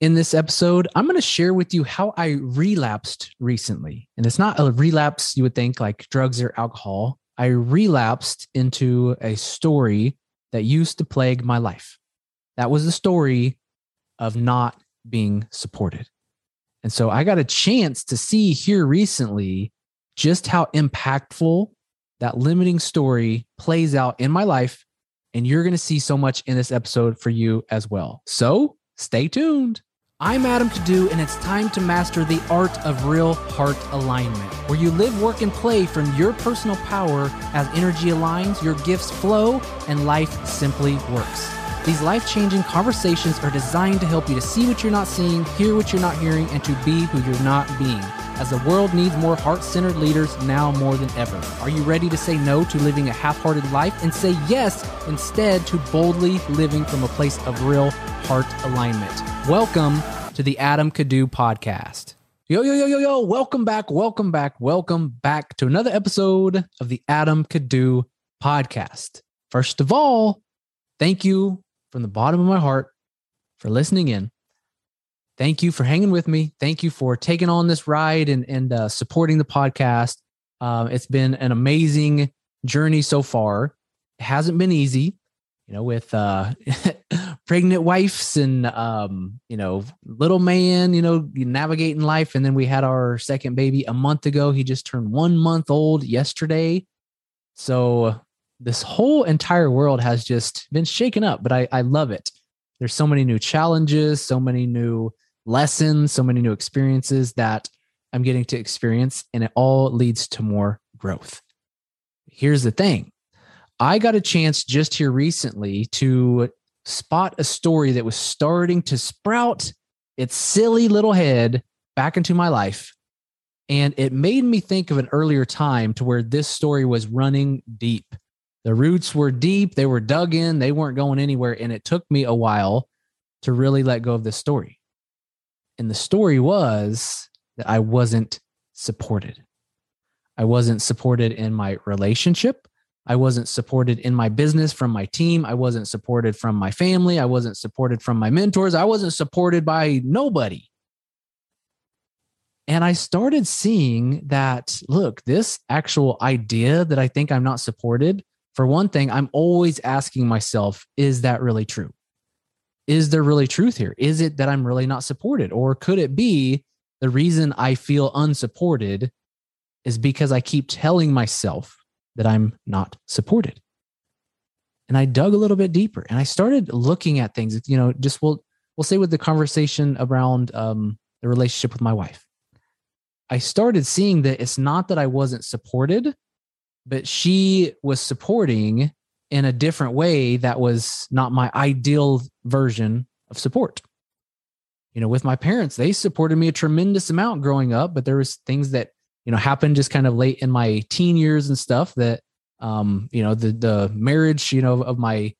In this episode, I'm going to share with you how I relapsed recently. And it's not a relapse you would think like drugs or alcohol. I relapsed into a story that used to plague my life. That was the story of not being supported. And so I got a chance to see here recently just how impactful that limiting story plays out in my life. And you're going to see so much in this episode for you as well. So stay tuned. I'm Adam Kiddoo, and it's time to master the art of real heart alignment, where you live, work, and play from your personal power as energy aligns, your gifts flow, and life simply works. These life changing conversations are designed to help you to see what you're not seeing, hear what you're not hearing, and to be who you're not being as the world needs more heart centered leaders now more than ever. Are you ready to say no to living a half hearted life and say yes instead to boldly living from a place of real heart alignment? Welcome to the Adam Kiddoo podcast. Yo, yo, yo, yo, yo. Welcome back. Welcome back. Welcome back to another episode of the Adam Kiddoo podcast. First of all, thank you from the bottom of my heart for listening in thank you for hanging with me. Thank you for taking on this ride and and uh, supporting the podcast. Um, it's been an amazing journey so far. It hasn't been easy, you know, with uh, pregnant wives and um, you know, little man, you know, navigating life. And then we had our second baby a month ago. He just turned one month old yesterday. So this whole entire world has just been shaken up, but I, I love it. There's so many new challenges, so many new lessons, so many new experiences that I'm getting to experience, and it all leads to more growth. Here's the thing I got a chance just here recently to spot a story that was starting to sprout its silly little head back into my life. And it made me think of an earlier time to where this story was running deep. The roots were deep, they were dug in, they weren't going anywhere. And it took me a while to really let go of this story. And the story was that I wasn't supported. I wasn't supported in my relationship. I wasn't supported in my business from my team. I wasn't supported from my family. I wasn't supported from my mentors. I wasn't supported by nobody. And I started seeing that, look, this actual idea that I think I'm not supported, for one thing, I'm always asking myself, is that really true? is there really truth here? Is it that I'm really not supported? Or could it be the reason I feel unsupported is because I keep telling myself that I'm not supported? And I dug a little bit deeper and I started looking at things, you know, just we'll, we'll say with the conversation around um, the relationship with my wife. I started seeing that it's not that I wasn't supported, but she was supporting in a different way that was not my ideal version of support. You know, with my parents, they supported me a tremendous amount growing up, but there was things that, you know, happened just kind of late in my teen years and stuff that um, you know, the the marriage, you know, of my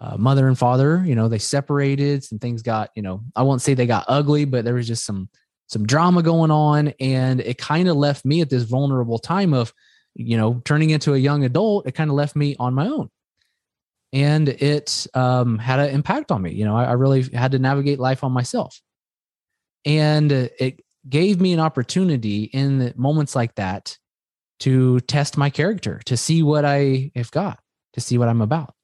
uh, mother and father, you know, they separated, some things got, you know, I won't say they got ugly, but there was just some some drama going on and it kind of left me at this vulnerable time of you know turning into a young adult it kind of left me on my own and it um, had an impact on me. You know, I, I, really had to navigate life on myself, and it gave me an opportunity in moments like that to test my character, to see what I have got, to see what I'm about.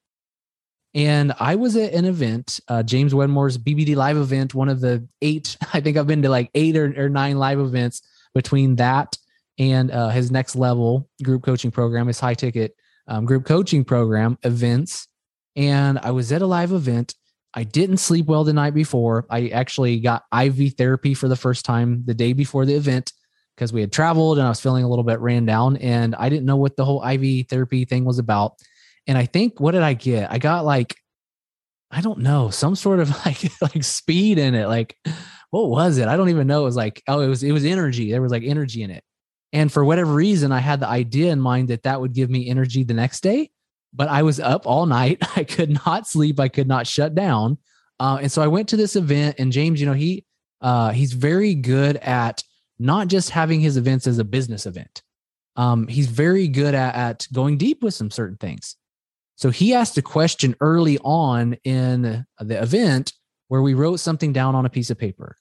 And I was at an event, uh, James Wedmore's BBD live event, one of the eight. I think I've been to like eight or, or nine live events between that and uh, his next level group coaching program, his high ticket um, group coaching program events and I was at a live event. I didn't sleep well the night before. I actually got IV therapy for the first time the day before the event because we had traveled and I was feeling a little bit ran down and I didn't know what the whole IV therapy thing was about. And I think what did I get? I got like I don't know, some sort of like like speed in it. Like what was it? I don't even know. It was like oh, it was it was energy. There was like energy in it. And for whatever reason, I had the idea in mind that that would give me energy the next day but I was up all night. I could not sleep. I could not shut down. Uh, and so I went to this event, and James, you know, he uh, he's very good at not just having his events as a business event. Um, he's very good at, at going deep with some certain things. So he asked a question early on in the event where we wrote something down on a piece of paper.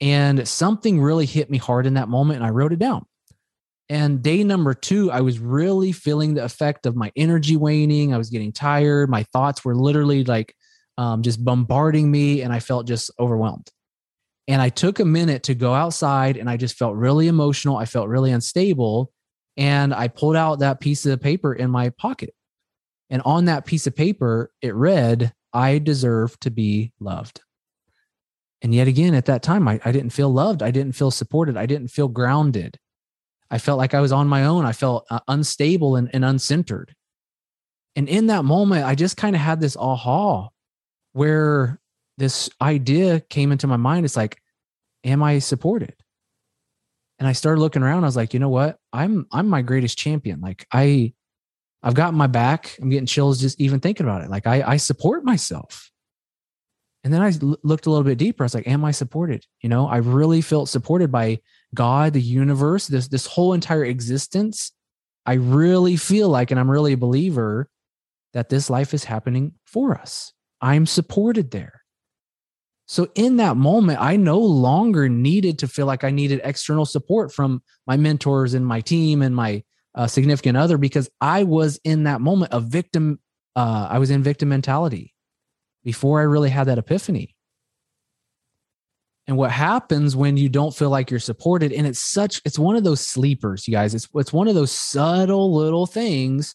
And something really hit me hard in that moment, and I wrote it down. And day number two, I was really feeling the effect of my energy waning. I was getting tired. My thoughts were literally like um, just bombarding me, and I felt just overwhelmed. And I took a minute to go outside, and I just felt really emotional. I felt really unstable. And I pulled out that piece of paper in my pocket. And on that piece of paper, it read, I deserve to be loved. And yet again, at that time, I, I didn't feel loved. I didn't feel supported. I didn't feel grounded. I felt like I was on my own. I felt uh, unstable and, and uncentered. And in that moment, I just kind of had this aha where this idea came into my mind. It's like, am I supported? And I started looking around. I was like, you know what? I'm I'm my greatest champion. Like I I've got my back. I'm getting chills just even thinking about it. Like I, I support myself. And then I looked a little bit deeper. I was like, am I supported? You know, I really felt supported by God, the universe, this, this whole entire existence. I really feel like, and I'm really a believer that this life is happening for us. I'm supported there. So in that moment, I no longer needed to feel like I needed external support from my mentors and my team and my a significant other because I was in that moment a victim. Uh, I was in victim mentality before I really had that epiphany. And what happens when you don't feel like you're supported? And it's such, it's one of those sleepers, you guys. It's it's one of those subtle little things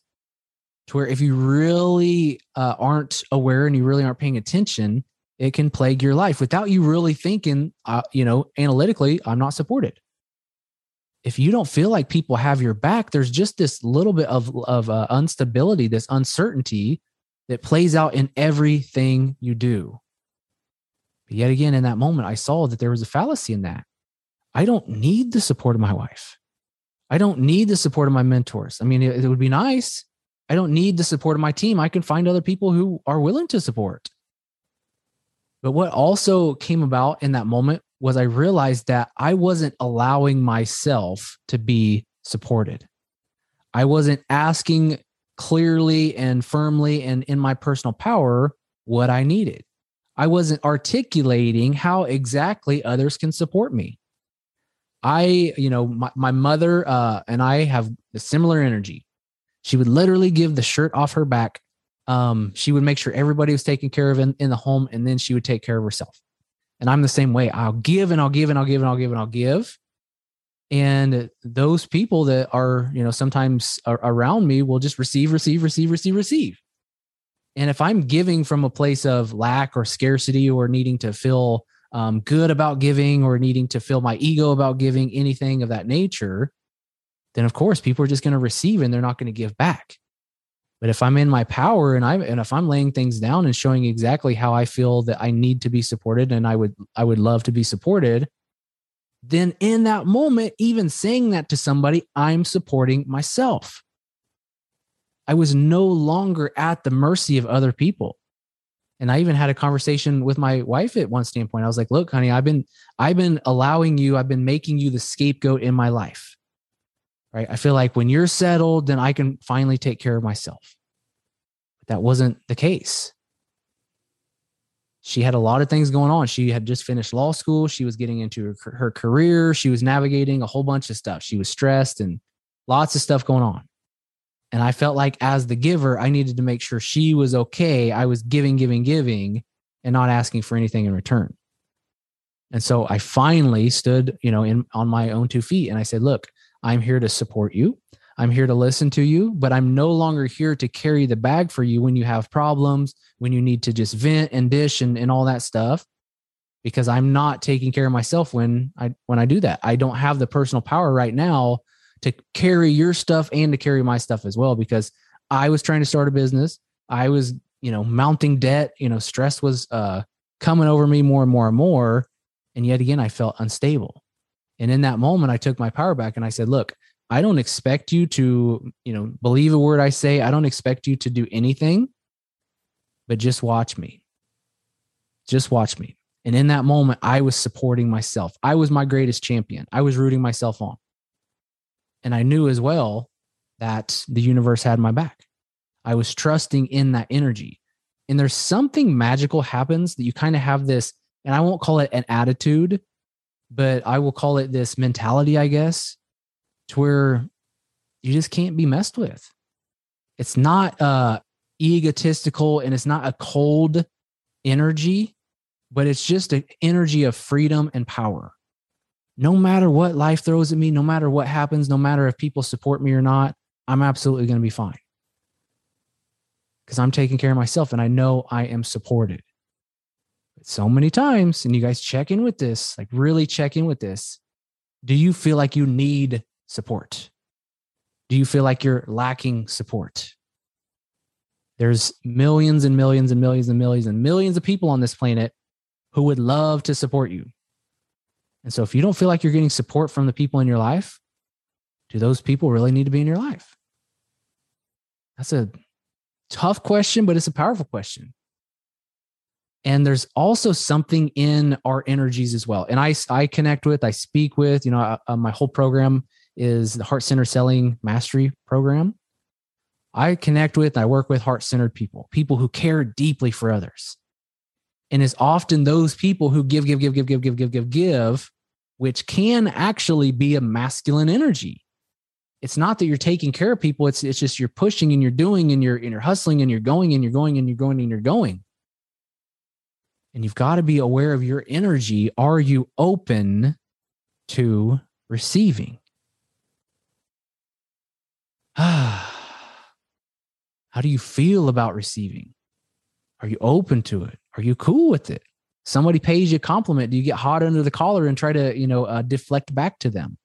to where if you really uh, aren't aware and you really aren't paying attention, it can plague your life without you really thinking, uh, you know, analytically, I'm not supported if you don't feel like people have your back, there's just this little bit of, of uh, instability, this uncertainty that plays out in everything you do. But yet again, in that moment, I saw that there was a fallacy in that. I don't need the support of my wife. I don't need the support of my mentors. I mean, it, it would be nice. I don't need the support of my team. I can find other people who are willing to support. But what also came about in that moment was I realized that I wasn't allowing myself to be supported. I wasn't asking clearly and firmly and in my personal power what I needed. I wasn't articulating how exactly others can support me. I, you know, my, my mother uh, and I have a similar energy. She would literally give the shirt off her back. Um, she would make sure everybody was taken care of in, in the home, and then she would take care of herself. And I'm the same way. I'll give and I'll give and I'll give and I'll give and I'll give. And those people that are, you know, sometimes around me will just receive, receive, receive, receive, receive. And if I'm giving from a place of lack or scarcity or needing to feel um, good about giving or needing to feel my ego about giving anything of that nature, then of course people are just going to receive and they're not going to give back. But if I'm in my power and I'm and if I'm laying things down and showing exactly how I feel that I need to be supported and I would I would love to be supported, then in that moment, even saying that to somebody, I'm supporting myself. I was no longer at the mercy of other people. And I even had a conversation with my wife at one standpoint. I was like, look, honey, I've been I've been allowing you, I've been making you the scapegoat in my life right? I feel like when you're settled, then I can finally take care of myself. But that wasn't the case. She had a lot of things going on. She had just finished law school. She was getting into her, her career. She was navigating a whole bunch of stuff. She was stressed and lots of stuff going on. And I felt like as the giver, I needed to make sure she was okay. I was giving, giving, giving, and not asking for anything in return. And so I finally stood, you know, in on my own two feet and I said, look, I'm here to support you. I'm here to listen to you, but I'm no longer here to carry the bag for you when you have problems, when you need to just vent and dish and, and all that stuff. Because I'm not taking care of myself when I when I do that. I don't have the personal power right now to carry your stuff and to carry my stuff as well. Because I was trying to start a business. I was, you know, mounting debt, you know, stress was uh coming over me more and more and more. And yet again, I felt unstable. And in that moment, I took my power back and I said, look, I don't expect you to, you know, believe a word I say. I don't expect you to do anything, but just watch me. Just watch me. And in that moment, I was supporting myself. I was my greatest champion. I was rooting myself on. And I knew as well that the universe had my back. I was trusting in that energy. And there's something magical happens that you kind of have this, and I won't call it an attitude, but I will call it this mentality, I guess, to where you just can't be messed with. It's not uh egotistical and it's not a cold energy, but it's just an energy of freedom and power. No matter what life throws at me, no matter what happens, no matter if people support me or not, I'm absolutely going to be fine. Because I'm taking care of myself and I know I am supported. But so many times, and you guys check in with this, like really check in with this. Do you feel like you need support? Do you feel like you're lacking support? There's millions and millions and millions and millions and millions of people on this planet who would love to support you. And so if you don't feel like you're getting support from the people in your life, do those people really need to be in your life? That's a tough question, but it's a powerful question. And there's also something in our energies as well. And I, I connect with, I speak with, you know, uh, uh my whole program is the Heart Center Selling Mastery Program. I connect with, I work with heart centered people, people who care deeply for others. And it's often those people who give, give, give, give, give, give, give, give, give, which can actually be a masculine energy. It's not that you're taking care of people. It's, it's just you're pushing and you're doing and you're, and you're hustling and you're going and you're going and you're going and you're going. And you've got to be aware of your energy. Are you open to receiving? How do you feel about receiving? Are you open to it? Are you cool with it? Somebody pays you a compliment. Do you get hot under the collar and try to, you know, uh, deflect back to them?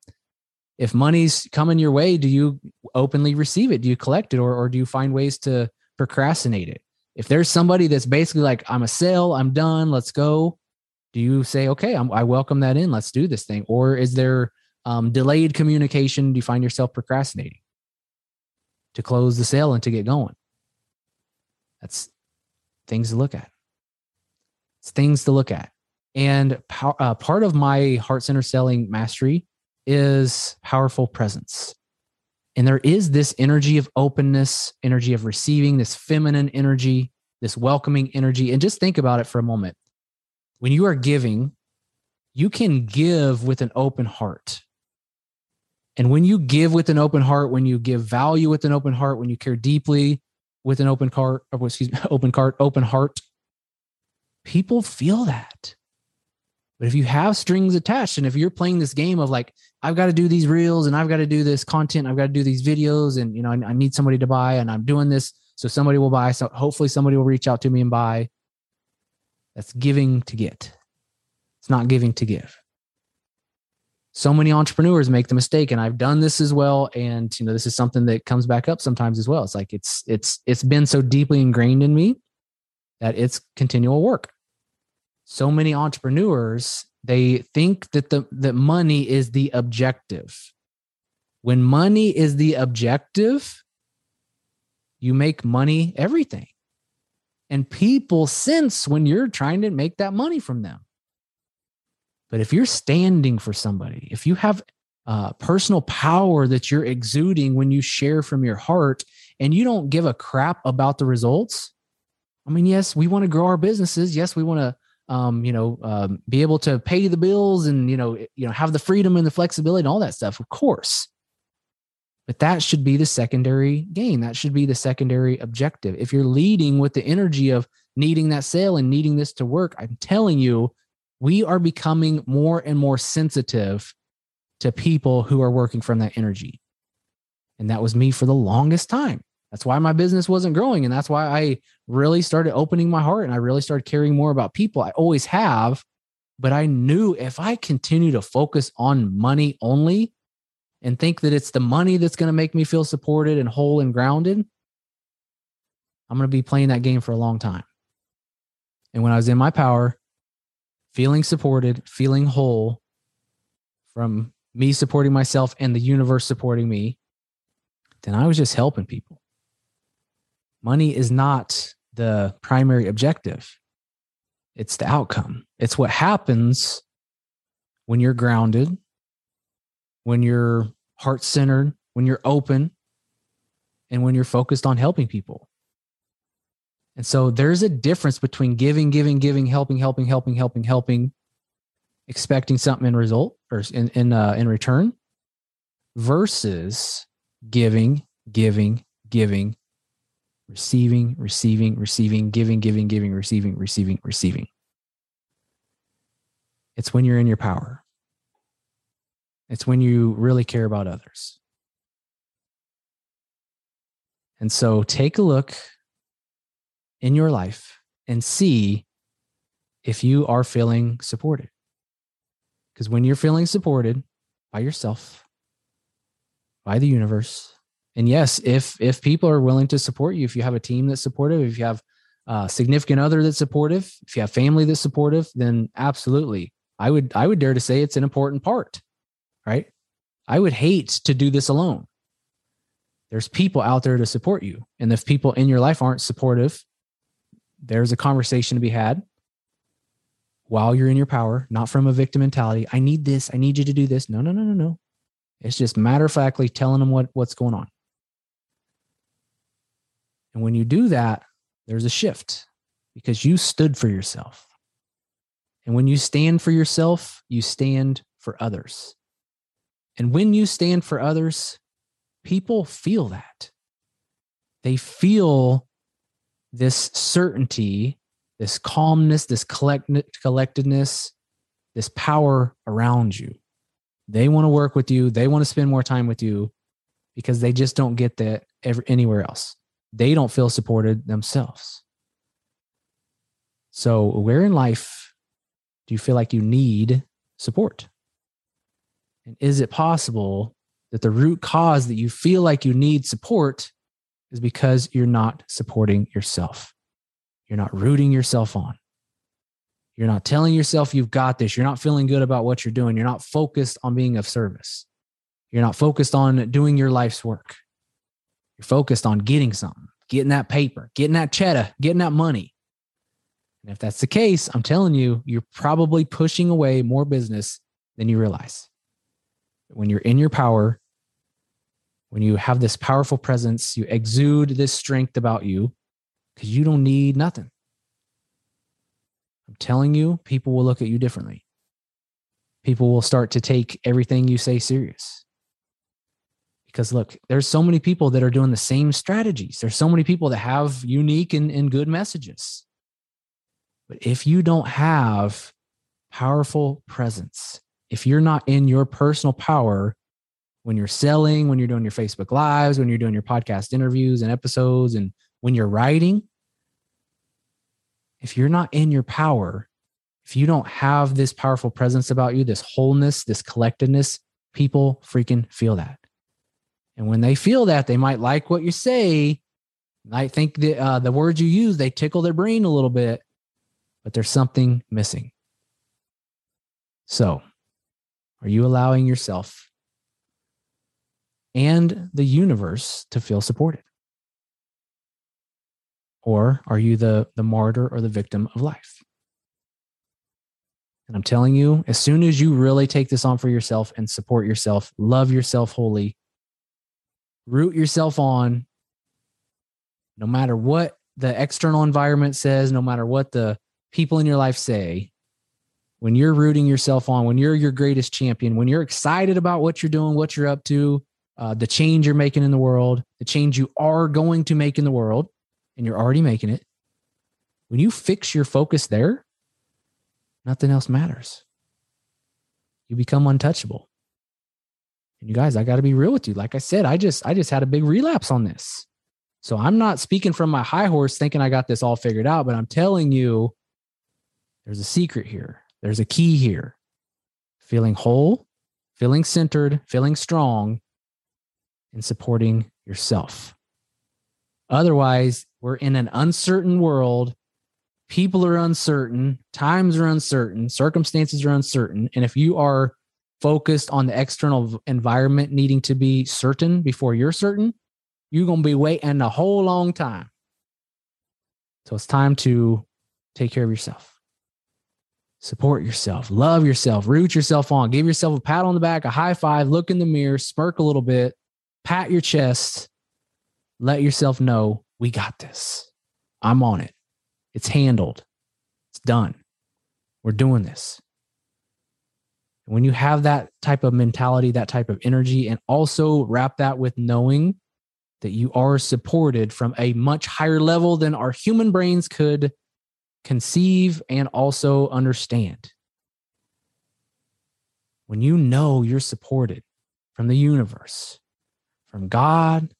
If money's coming your way, do you openly receive it? Do you collect it or, or do you find ways to procrastinate it? If there's somebody that's basically like, I'm a sale, I'm done, let's go. Do you say, okay, I'm, i welcome that in, let's do this thing? Or is there um, delayed communication? Do you find yourself procrastinating to close the sale and to get going? That's things to look at. It's things to look at. And pow- uh, part of my heart center selling mastery is powerful presence. And there is this energy of openness, energy of receiving, this feminine energy, this welcoming energy. And just think about it for a moment. When you are giving, you can give with an open heart. And when you give with an open heart, when you give value with an open heart, when you care deeply with an open cart, or excuse me, open cart, open heart, people feel that. But if you have strings attached, and if you're playing this game of like, I've got to do these reels and I've got to do this content, I've got to do these videos, and you know, I, I need somebody to buy, and I'm doing this, so somebody will buy. So hopefully, somebody will reach out to me and buy. That's giving to get. It's not giving to give so many entrepreneurs make the mistake and i've done this as well and you know this is something that comes back up sometimes as well it's like it's it's it's been so deeply ingrained in me that it's continual work so many entrepreneurs they think that the that money is the objective. When money is the objective you make money everything. And people sense when you're trying to make that money from them. But if you're standing for somebody, if you have uh, personal power that you're exuding when you share from your heart and you don't give a crap about the results, I mean, yes, we want to grow our businesses. Yes, we want to, um, you know, um, be able to pay the bills and you know, you know, have the freedom and the flexibility and all that stuff. Of course, but that should be the secondary gain. That should be the secondary objective. If you're leading with the energy of needing that sale and needing this to work, I'm telling you, we are becoming more and more sensitive to people who are working from that energy. And that was me for the longest time. That's why my business wasn't growing. And that's why I really started opening my heart and I really started caring more about people. I always have, but I knew if I continue to focus on money only and think that it's the money that's going to make me feel supported and whole and grounded, I'm going to be playing that game for a long time. And when I was in my power, feeling supported, feeling whole from me supporting myself and the universe supporting me, then I was just helping people. Money is not the primary objective, it's the outcome. It's what happens when you're grounded, when you're heart centered, when you're open, and when you're focused on helping people. And so there's a difference between giving, giving, giving, helping, helping, helping, helping, helping, expecting something in result or in in uh, in return, versus giving, giving, giving, receiving, receiving, receiving, giving, giving, giving, receiving, receiving, receiving. It's when you're in your power. It's when you really care about others. And so take a look in your life and see if you are feeling supported. Because when you're feeling supported by yourself, by the universe, and yes, if if people are willing to support you, if you have a team that's supportive, if you have a significant other that's supportive, if you have family that's supportive, then absolutely, I would I would dare to say it's an important part, right? I would hate to do this alone. There's people out there to support you, and if people in your life aren't supportive, there's a conversation to be had while you're in your power, not from a victim mentality. I need this. I need you to do this. No, no, no, no, no. It's just matter of factly telling them what, what's going on. And when you do that, there's a shift because you stood for yourself. And when you stand for yourself, you stand for others. And when you stand for others, people feel that. They feel this certainty, this calmness, this collect- collectedness, this power around you. They want to work with you. They want to spend more time with you because they just don't get that ever, anywhere else. They don't feel supported themselves. So, where in life do you feel like you need support? And is it possible that the root cause that you feel like you need support is because you're not supporting yourself? You're not rooting yourself on. You're not telling yourself you've got this. You're not feeling good about what you're doing. You're not focused on being of service. You're not focused on doing your life's work. You're focused on getting something, getting that paper, getting that cheddar, getting that money. And if that's the case, I'm telling you, you're probably pushing away more business than you realize. When you're in your power, when you have this powerful presence, you exude this strength about you because you don't need nothing. I'm telling you, people will look at you differently. People will start to take everything you say serious. Because look, there's so many people that are doing the same strategies. There's so many people that have unique and, and good messages. But if you don't have powerful presence, if you're not in your personal power when you're selling, when you're doing your Facebook lives, when you're doing your podcast interviews and episodes, and when you're writing, if you're not in your power, if you don't have this powerful presence about you, this wholeness, this collectedness, people freaking feel that. And when they feel that, they might like what you say. I think the uh, the words you use they tickle their brain a little bit, but there's something missing. So, are you allowing yourself and the universe to feel supported? Or are you the, the martyr or the victim of life? And I'm telling you, as soon as you really take this on for yourself and support yourself, love yourself wholly, root yourself on, no matter what the external environment says, no matter what the people in your life say, when you're rooting yourself on, when you're your greatest champion, when you're excited about what you're doing, what you're up to, uh, the change you're making in the world, the change you are going to make in the world, and you're already making it, when you fix your focus there, nothing else matters. You become untouchable. And you guys, I got to be real with you. Like I said, I just I just had a big relapse on this. So I'm not speaking from my high horse thinking I got this all figured out, but I'm telling you there's a secret here. There's a key here. Feeling whole, feeling centered, feeling strong, and supporting yourself. Otherwise, we're in an uncertain world. People are uncertain, times are uncertain, circumstances are uncertain. And if you are focused on the external environment needing to be certain before you're certain, you're going to be waiting a whole long time. So it's time to take care of yourself. Support yourself, love yourself, root yourself on, give yourself a pat on the back, a high five, look in the mirror, smirk a little bit, pat your chest, let yourself know we got this. I'm on it. It's handled. It's done. We're doing this. When you have that type of mentality, that type of energy, and also wrap that with knowing that you are supported from a much higher level than our human brains could conceive and also understand. When you know you're supported from the universe, from God,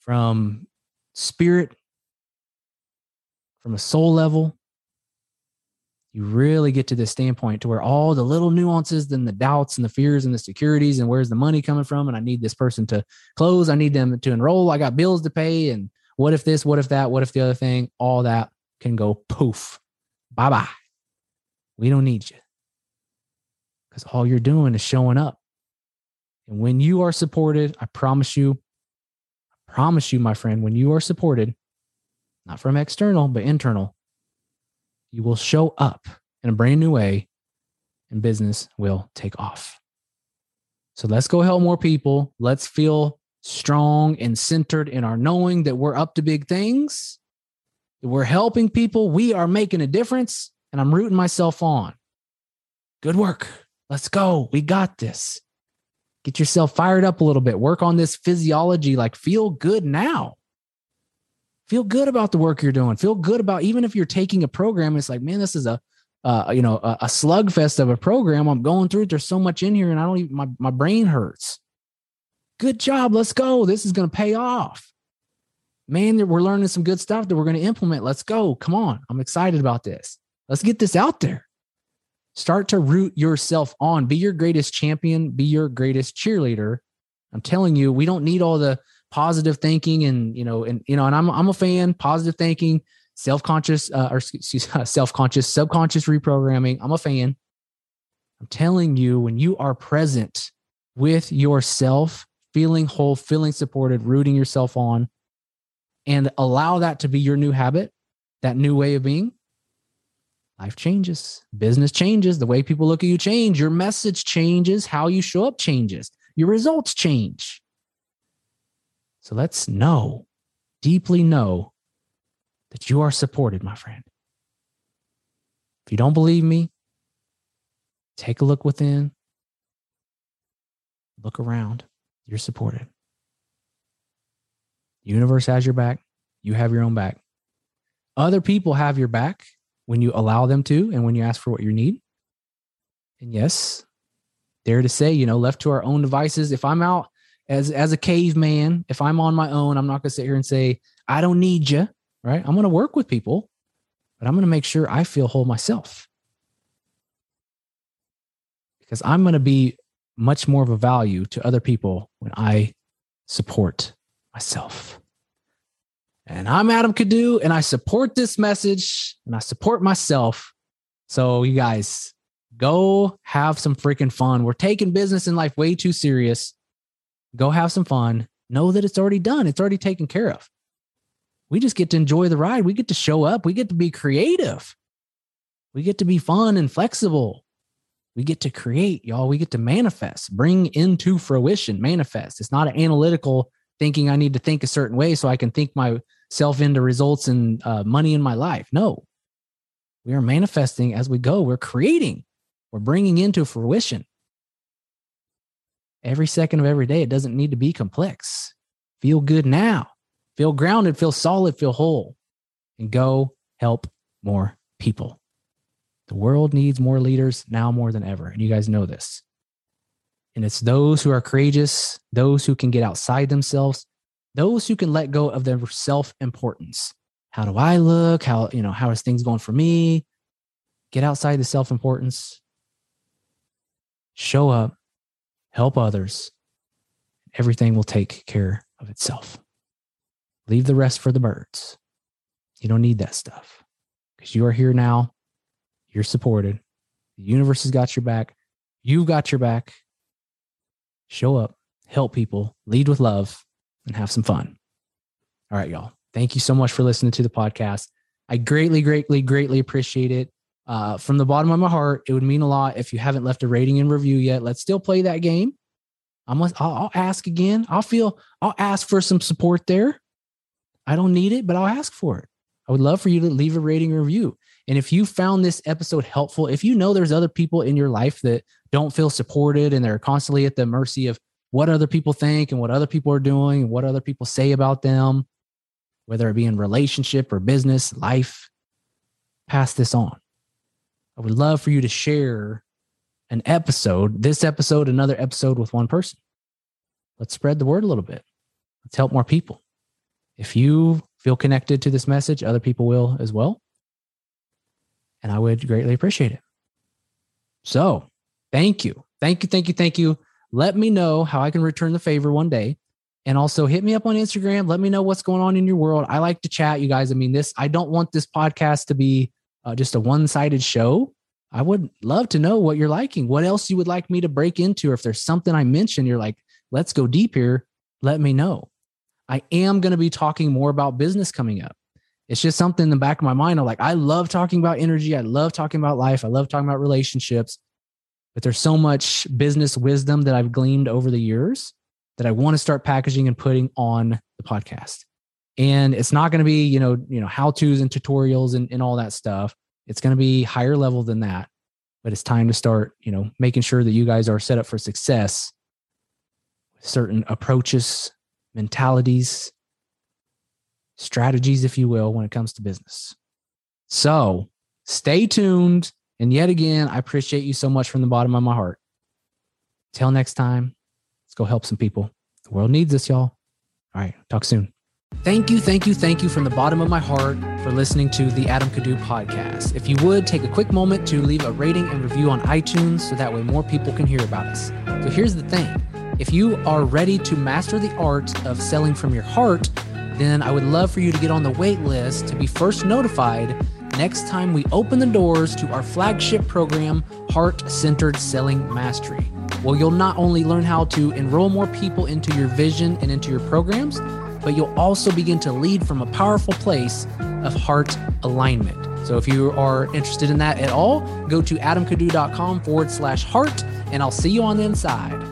from spirit, from a soul level, you really get to this standpoint to where all the little nuances and the doubts and the fears and the securities and where's the money coming from and i need this person to close. I need them to enroll. I got bills to pay and what if this what if that what if the other thing? All that can go poof. Bye bye we don't need you. Because all you're doing is showing up. And when you are supported i promise you i promise you my friend when you are supported not from external but internal you will show up in a brand new way and business will take off. So let's go help more people. Let's feel strong and centered in our knowing that we're up to big things. We're helping people. We are making a difference. And I'm rooting myself on. Good work. Let's go. We got this. Get yourself fired up a little bit. Work on this physiology. Like, feel good now feel good about the work you're doing. Feel good about even if you're taking a program it's like man this is a uh, you know a, a slugfest of a program i'm going through. It there's so much in here and i don't even my, my brain hurts. Good job. Let's go. This is going to pay off. Man we're learning some good stuff that we're going to implement. Let's go. Come on. I'm excited about this. Let's get this out there. Start to root yourself on. Be your greatest champion. Be your greatest cheerleader. I'm telling you we don't need all the positive thinking and you know and you know and I'm I'm a fan positive thinking self-conscious uh, or excuse, self-conscious subconscious reprogramming. I'm a fan. I'm telling you when you are present with yourself feeling whole feeling supported rooting yourself on and allow that to be your new habit that new way of being life changes. Business changes. The way people look at you change. Your message changes. How you show up changes. Your results change so let's know, deeply know that you are supported, my friend. If you don't believe me, take a look within, look around. You're supported. The universe has your back. You have your own back. Other people have your back when you allow them to and when you ask for what you need. And yes, dare to say, you know, left to our own devices, if I'm out as as a caveman, if I'm on my own, I'm not going to sit here and say I don't need you, right? I'm going to work with people, but I'm going to make sure I feel whole myself. Because I'm going to be much more of a value to other people when I support myself. And I'm Adam Kiddoo, and I support this message and I support myself. So, you guys, go have some freaking fun. We're taking business in life way too serious. Go have some fun. Know that it's already done, it's already taken care of. We just get to enjoy the ride. We get to show up. We get to be creative. We get to be fun and flexible. We get to create, y'all. We get to manifest, bring into fruition, manifest. It's not an analytical thinking I need to think a certain way so I can think myself into results and uh, money in my life. No, we are manifesting as we go. We're creating, we're bringing into fruition every second of every day. It doesn't need to be complex. Feel good now. Feel grounded, feel solid, feel whole, and go help more people. The world needs more leaders now more than ever. And you guys know this. And it's those who are courageous, those who can get outside themselves, those who can let go of their self importance. How do I look? How, you know, how is things going for me? Get outside the self importance. Show up help others, everything will take care of itself. Leave the rest for the birds. You don't need that stuff because you are here now. You're supported. The universe has got your back. You've got your back. Show up, help people, lead with love, and have some fun. All right, y'all. Thank you so much for listening to the podcast. I greatly, greatly, greatly appreciate it. Uh, from the bottom of my heart, it would mean a lot if you haven't left a rating and review yet. Let's still play that game. I'm I'll, I'll ask again. I'll feel I'll ask for some support there. I don't need it, but I'll ask for it. I would love for you to leave a rating review. And if you found this episode helpful, if you know there's other people in your life that don't feel supported and they're constantly at the mercy of what other people think and what other people are doing and what other people say about them, whether it be in relationship or business, life, pass this on. I would love for you to share an episode, this episode, another episode with one person. Let's spread the word a little bit. Let's help more people. If you feel connected to this message, other people will as well. And I would greatly appreciate it. So, thank you. Thank you. Thank you. Thank you. Let me know how I can return the favor one day. And also hit me up on Instagram. Let me know what's going on in your world. I like to chat, you guys. I mean, this, I don't want this podcast to be uh, just a one sided show. I would love to know what you're liking. What else you would like me to break into? Or if there's something I mentioned, you're like, let's go deep here, let me know. I am going to be talking more about business coming up. It's just something in the back of my mind. I'm like, I love talking about energy. I love talking about life. I love talking about relationships. But there's so much business wisdom that I've gleaned over the years that I want to start packaging and putting on the podcast. And it's not going to be, you know, you know, how to's and tutorials and, and all that stuff. It's going to be higher level than that. But it's time to start, you know, making sure that you guys are set up for success certain approaches, mentalities, strategies, if you will, when it comes to business. So stay tuned. And yet again, I appreciate you so much from the bottom of my heart. Till next time, let's go help some people. The world needs us, y'all. All right, talk soon. Thank you, thank you, thank you from the bottom of my heart for listening to the Adam Kiddoo podcast. If you would take a quick moment to leave a rating and review on iTunes so that way more people can hear about us. So here's the thing if you are ready to master the art of selling from your heart, then I would love for you to get on the wait list to be first notified next time we open the doors to our flagship program, Heart Centered Selling Mastery. Well, you'll not only learn how to enroll more people into your vision and into your programs, but you'll also begin to lead from a powerful place of heart alignment. So if you are interested in that at all, go to adamkiddoo.com forward slash heart, and I'll see you on the inside.